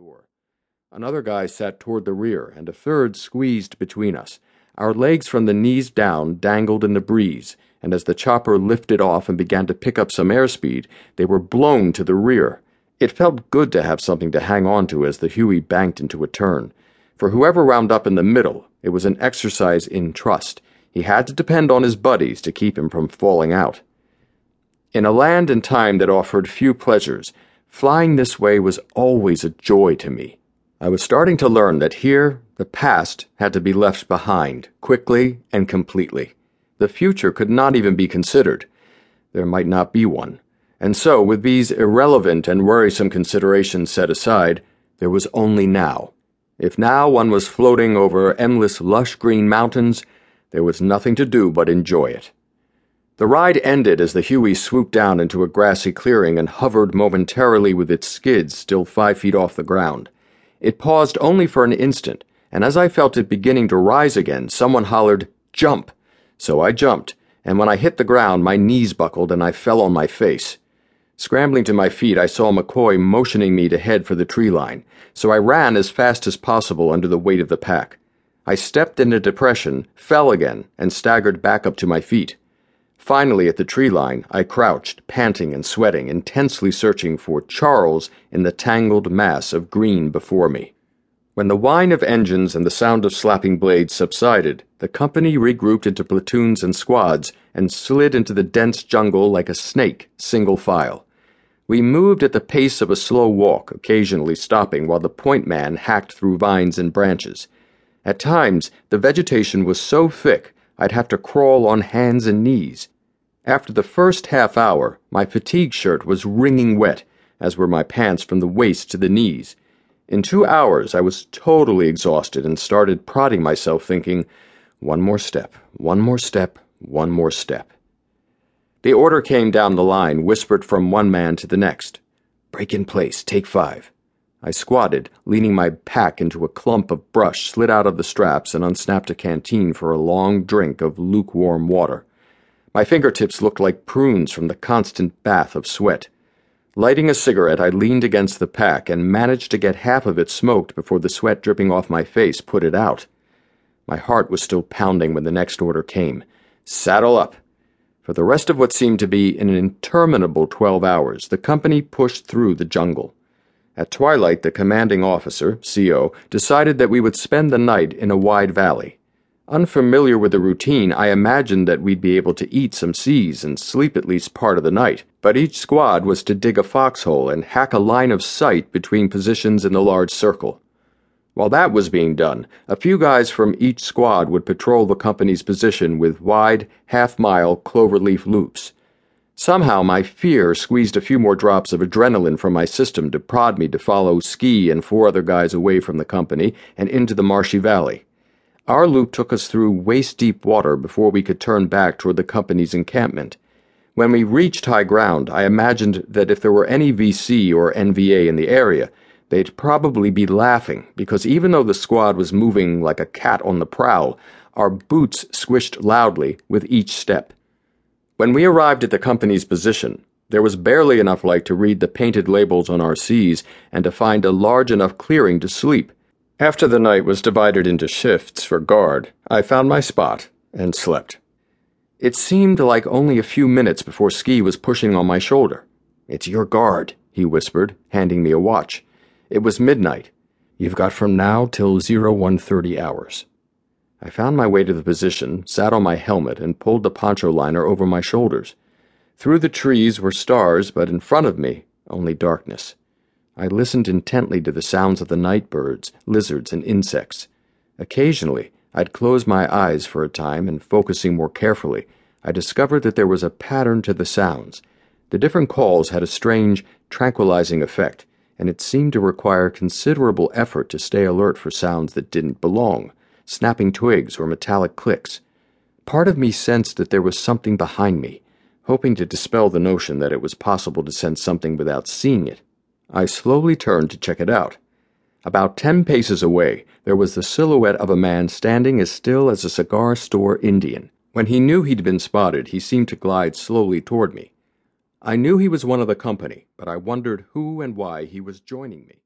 door. Another guy sat toward the rear, and a third squeezed between us. Our legs from the knees down dangled in the breeze, and as the chopper lifted off and began to pick up some airspeed, they were blown to the rear. It felt good to have something to hang on to as the Huey banked into a turn. For whoever wound up in the middle, it was an exercise in trust. He had to depend on his buddies to keep him from falling out. In a land and time that offered few pleasures, flying this way was always a joy to me. I was starting to learn that here the past had to be left behind, quickly and completely. The future could not even be considered. There might not be one. And so, with these irrelevant and worrisome considerations set aside, there was only now. If now one was floating over endless lush green mountains, there was nothing to do but enjoy it. The ride ended as the Huey swooped down into a grassy clearing and hovered momentarily with its skids still five feet off the ground. It paused only for an instant, and as I felt it beginning to rise again, someone hollered, Jump! So I jumped, and when I hit the ground, my knees buckled and I fell on my face. Scrambling to my feet, I saw McCoy motioning me to head for the tree line, so I ran as fast as possible under the weight of the pack. I stepped in a depression, fell again, and staggered back up to my feet. Finally, at the tree line, I crouched, panting and sweating, intensely searching for Charles in the tangled mass of green before me. When the whine of engines and the sound of slapping blades subsided, the company regrouped into platoons and squads and slid into the dense jungle like a snake, single file. We moved at the pace of a slow walk, occasionally stopping while the point man hacked through vines and branches. At times, the vegetation was so thick I'd have to crawl on hands and knees. After the first half hour, my fatigue shirt was wringing wet, as were my pants from the waist to the knees. In two hours, I was totally exhausted and started prodding myself, thinking, one more step, one more step, one more step. The order came down the line, whispered from one man to the next. Break in place, take five. I squatted, leaning my pack into a clump of brush, slid out of the straps, and unsnapped a canteen for a long drink of lukewarm water. My fingertips looked like prunes from the constant bath of sweat. Lighting a cigarette, I leaned against the pack and managed to get half of it smoked before the sweat dripping off my face put it out. My heart was still pounding when the next order came. Saddle up. For the rest of what seemed to be an interminable twelve hours, the company pushed through the jungle. At twilight, the commanding officer, CO, decided that we would spend the night in a wide valley. Unfamiliar with the routine, I imagined that we'd be able to eat some Cs and sleep at least part of the night, but each squad was to dig a foxhole and hack a line of sight between positions in the large circle. While that was being done, a few guys from each squad would patrol the company's position with wide, half mile cloverleaf loops. Somehow my fear squeezed a few more drops of adrenaline from my system to prod me to follow Ski and four other guys away from the company and into the marshy valley. Our loop took us through waist deep water before we could turn back toward the company's encampment. When we reached high ground, I imagined that if there were any VC or NVA in the area, they'd probably be laughing because even though the squad was moving like a cat on the prowl, our boots squished loudly with each step. When we arrived at the company's position, there was barely enough light to read the painted labels on our Cs and to find a large enough clearing to sleep. After the night was divided into shifts for guard, I found my spot and slept. It seemed like only a few minutes before Ski was pushing on my shoulder. It's your guard, he whispered, handing me a watch. It was midnight. You've got from now till 0130 hours. I found my way to the position, sat on my helmet, and pulled the poncho liner over my shoulders. Through the trees were stars, but in front of me, only darkness. I listened intently to the sounds of the night birds, lizards, and insects. Occasionally, I'd close my eyes for a time, and focusing more carefully, I discovered that there was a pattern to the sounds. The different calls had a strange, tranquilizing effect, and it seemed to require considerable effort to stay alert for sounds that didn't belong snapping twigs or metallic clicks. Part of me sensed that there was something behind me, hoping to dispel the notion that it was possible to sense something without seeing it. I slowly turned to check it out. About ten paces away, there was the silhouette of a man standing as still as a cigar store Indian. When he knew he'd been spotted, he seemed to glide slowly toward me. I knew he was one of the company, but I wondered who and why he was joining me.